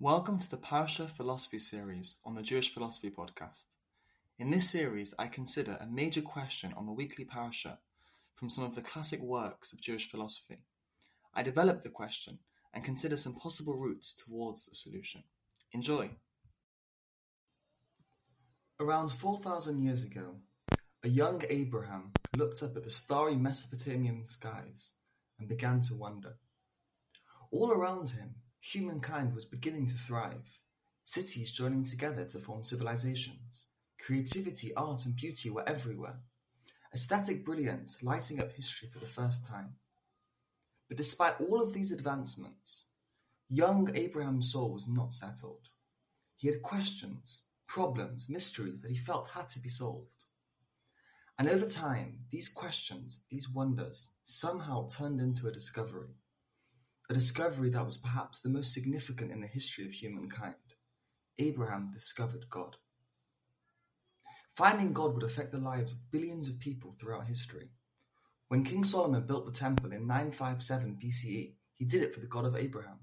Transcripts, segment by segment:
Welcome to the Parasha Philosophy series on the Jewish Philosophy Podcast. In this series, I consider a major question on the weekly parasha from some of the classic works of Jewish philosophy. I develop the question and consider some possible routes towards the solution. Enjoy! Around 4,000 years ago, a young Abraham looked up at the starry Mesopotamian skies and began to wonder. All around him, humankind was beginning to thrive, cities joining together to form civilizations. Creativity, art, and beauty were everywhere, aesthetic brilliance lighting up history for the first time. But despite all of these advancements, young Abraham's soul was not settled. He had questions, problems, mysteries that he felt had to be solved. And over time, these questions, these wonders, somehow turned into a discovery a discovery that was perhaps the most significant in the history of humankind. Abraham discovered God. Finding God would affect the lives of billions of people throughout history. When King Solomon built the temple in 957 BCE, he did it for the God of Abraham.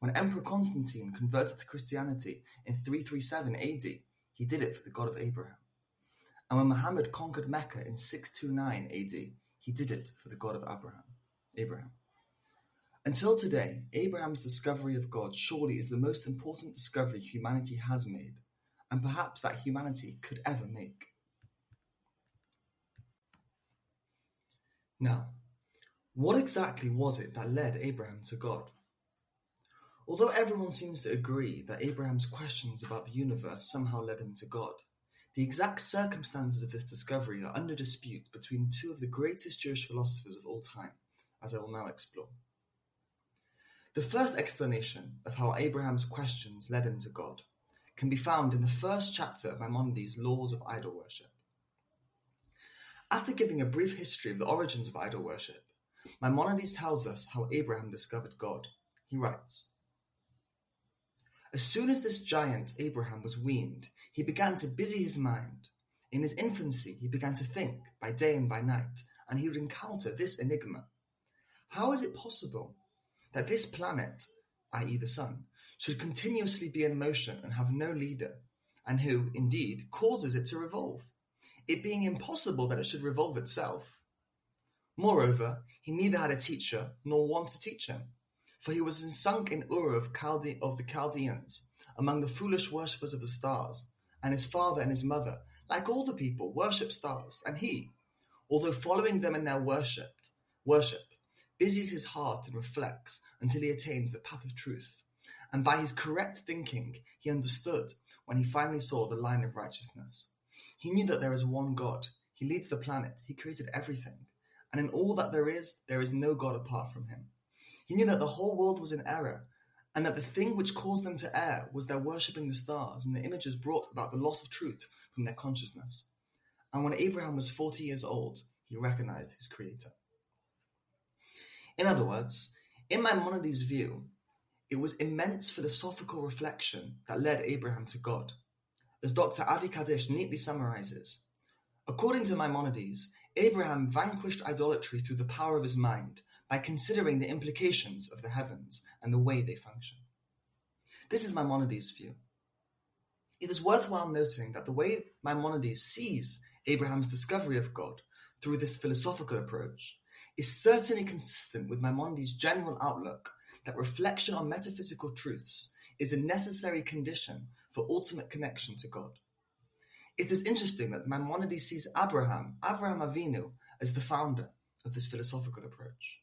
When Emperor Constantine converted to Christianity in 337 AD, he did it for the God of Abraham. And when Muhammad conquered Mecca in 629 AD, he did it for the God of Abraham. Abraham. Until today, Abraham's discovery of God surely is the most important discovery humanity has made, and perhaps that humanity could ever make. Now, what exactly was it that led Abraham to God? Although everyone seems to agree that Abraham's questions about the universe somehow led him to God, the exact circumstances of this discovery are under dispute between two of the greatest Jewish philosophers of all time, as I will now explore. The first explanation of how Abraham's questions led him to God can be found in the first chapter of Maimonides' Laws of Idol Worship. After giving a brief history of the origins of idol worship, Maimonides tells us how Abraham discovered God. He writes As soon as this giant Abraham was weaned, he began to busy his mind. In his infancy, he began to think by day and by night, and he would encounter this enigma How is it possible that this planet, i.e., the Sun, should continuously be in motion and have no leader, and who, indeed, causes it to revolve, it being impossible that it should revolve itself. Moreover, he neither had a teacher nor one to teach him, for he was sunk in Ur of, Chalde- of the Chaldeans, among the foolish worshippers of the stars, and his father and his mother, like all the people, worship stars, and he, although following them in their worship, worship, busies his heart and reflects until he attains the path of truth. And by his correct thinking, he understood when he finally saw the line of righteousness. He knew that there is one God. He leads the planet. He created everything. And in all that there is, there is no God apart from him. He knew that the whole world was in error, and that the thing which caused them to err was their worshipping the stars and the images brought about the loss of truth from their consciousness. And when Abraham was 40 years old, he recognized his creator. In other words, in Maimonides' view, it was immense philosophical reflection that led Abraham to God. As Dr. Avi Kadish neatly summarizes, according to Maimonides, Abraham vanquished idolatry through the power of his mind by considering the implications of the heavens and the way they function. This is Maimonides' view. It is worthwhile noting that the way Maimonides sees Abraham's discovery of God through this philosophical approach is certainly consistent with Maimonides' general outlook that reflection on metaphysical truths is a necessary condition for ultimate connection to God. It is interesting that Maimonides sees Abraham, Avraham Avinu, as the founder of this philosophical approach.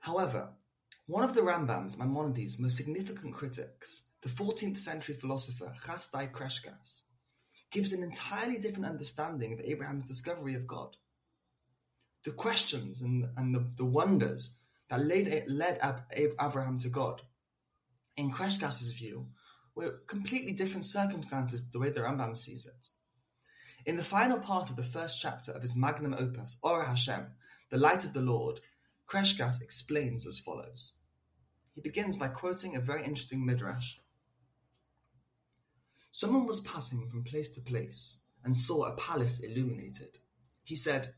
However, one of the Rambam's Maimonides' most significant critics, the 14th century philosopher Chasdai Crescas, gives an entirely different understanding of Abraham's discovery of God the questions and, and the, the wonders that led, led Ab- Abraham to God, in Crescas's view, were completely different circumstances to the way the Rambam sees it. In the final part of the first chapter of his magnum opus, Or Hashem, the Light of the Lord, Crescas explains as follows. He begins by quoting a very interesting midrash. Someone was passing from place to place and saw a palace illuminated. He said,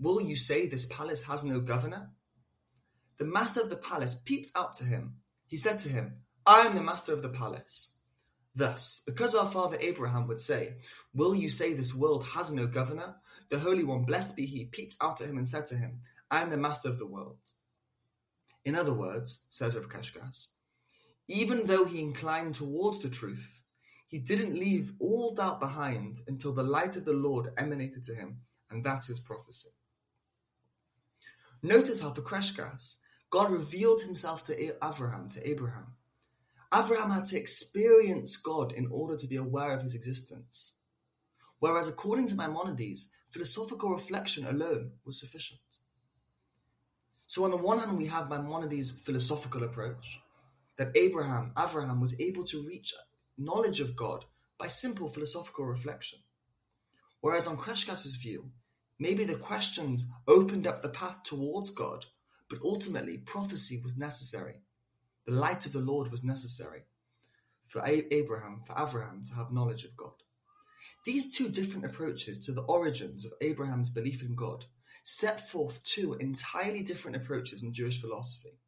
Will you say this palace has no governor? The master of the palace peeped out to him, He said to him, I am the master of the palace. Thus, because our father Abraham would say, Will you say this world has no governor? The Holy One, blessed be he, peeped out at him and said to him, I am the master of the world. In other words, says Rav Crescas, even though he inclined towards the truth, he didn't leave all doubt behind until the light of the Lord emanated to him, and that is prophecy. Notice how for Crescas, God revealed himself to Abraham, to Abraham. Abraham had to experience God in order to be aware of his existence. Whereas, according to Maimonides, philosophical reflection alone was sufficient. So, on the one hand, we have Maimonides' philosophical approach that Abraham, Abraham, was able to reach knowledge of God by simple philosophical reflection. Whereas, on Crescas's view, maybe the questions opened up the path towards God, but ultimately prophecy was necessary. The light of the Lord was necessary for Abraham, for Abraham to have knowledge of God. These two different approaches to the origins of Abraham's belief in God set forth two entirely different approaches in Jewish philosophy.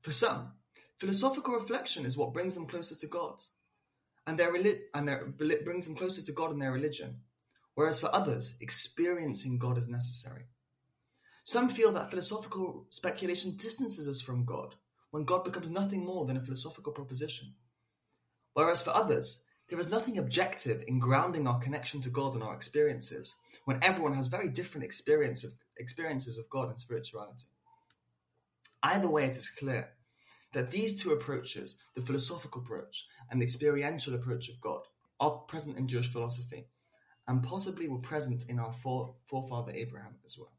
For some, philosophical reflection is what brings them closer to God, and their, and their brings them closer to God in their religion, whereas for others, experiencing God is necessary. Some feel that philosophical speculation distances us from God when God becomes nothing more than a philosophical proposition. Whereas for others, there is nothing objective in grounding our connection to God and our experiences when everyone has very different experience of, experiences of God and spirituality. Either way, it is clear that these two approaches, the philosophical approach and the experiential approach of God, are present in Jewish philosophy and possibly were present in our forefather Abraham as well.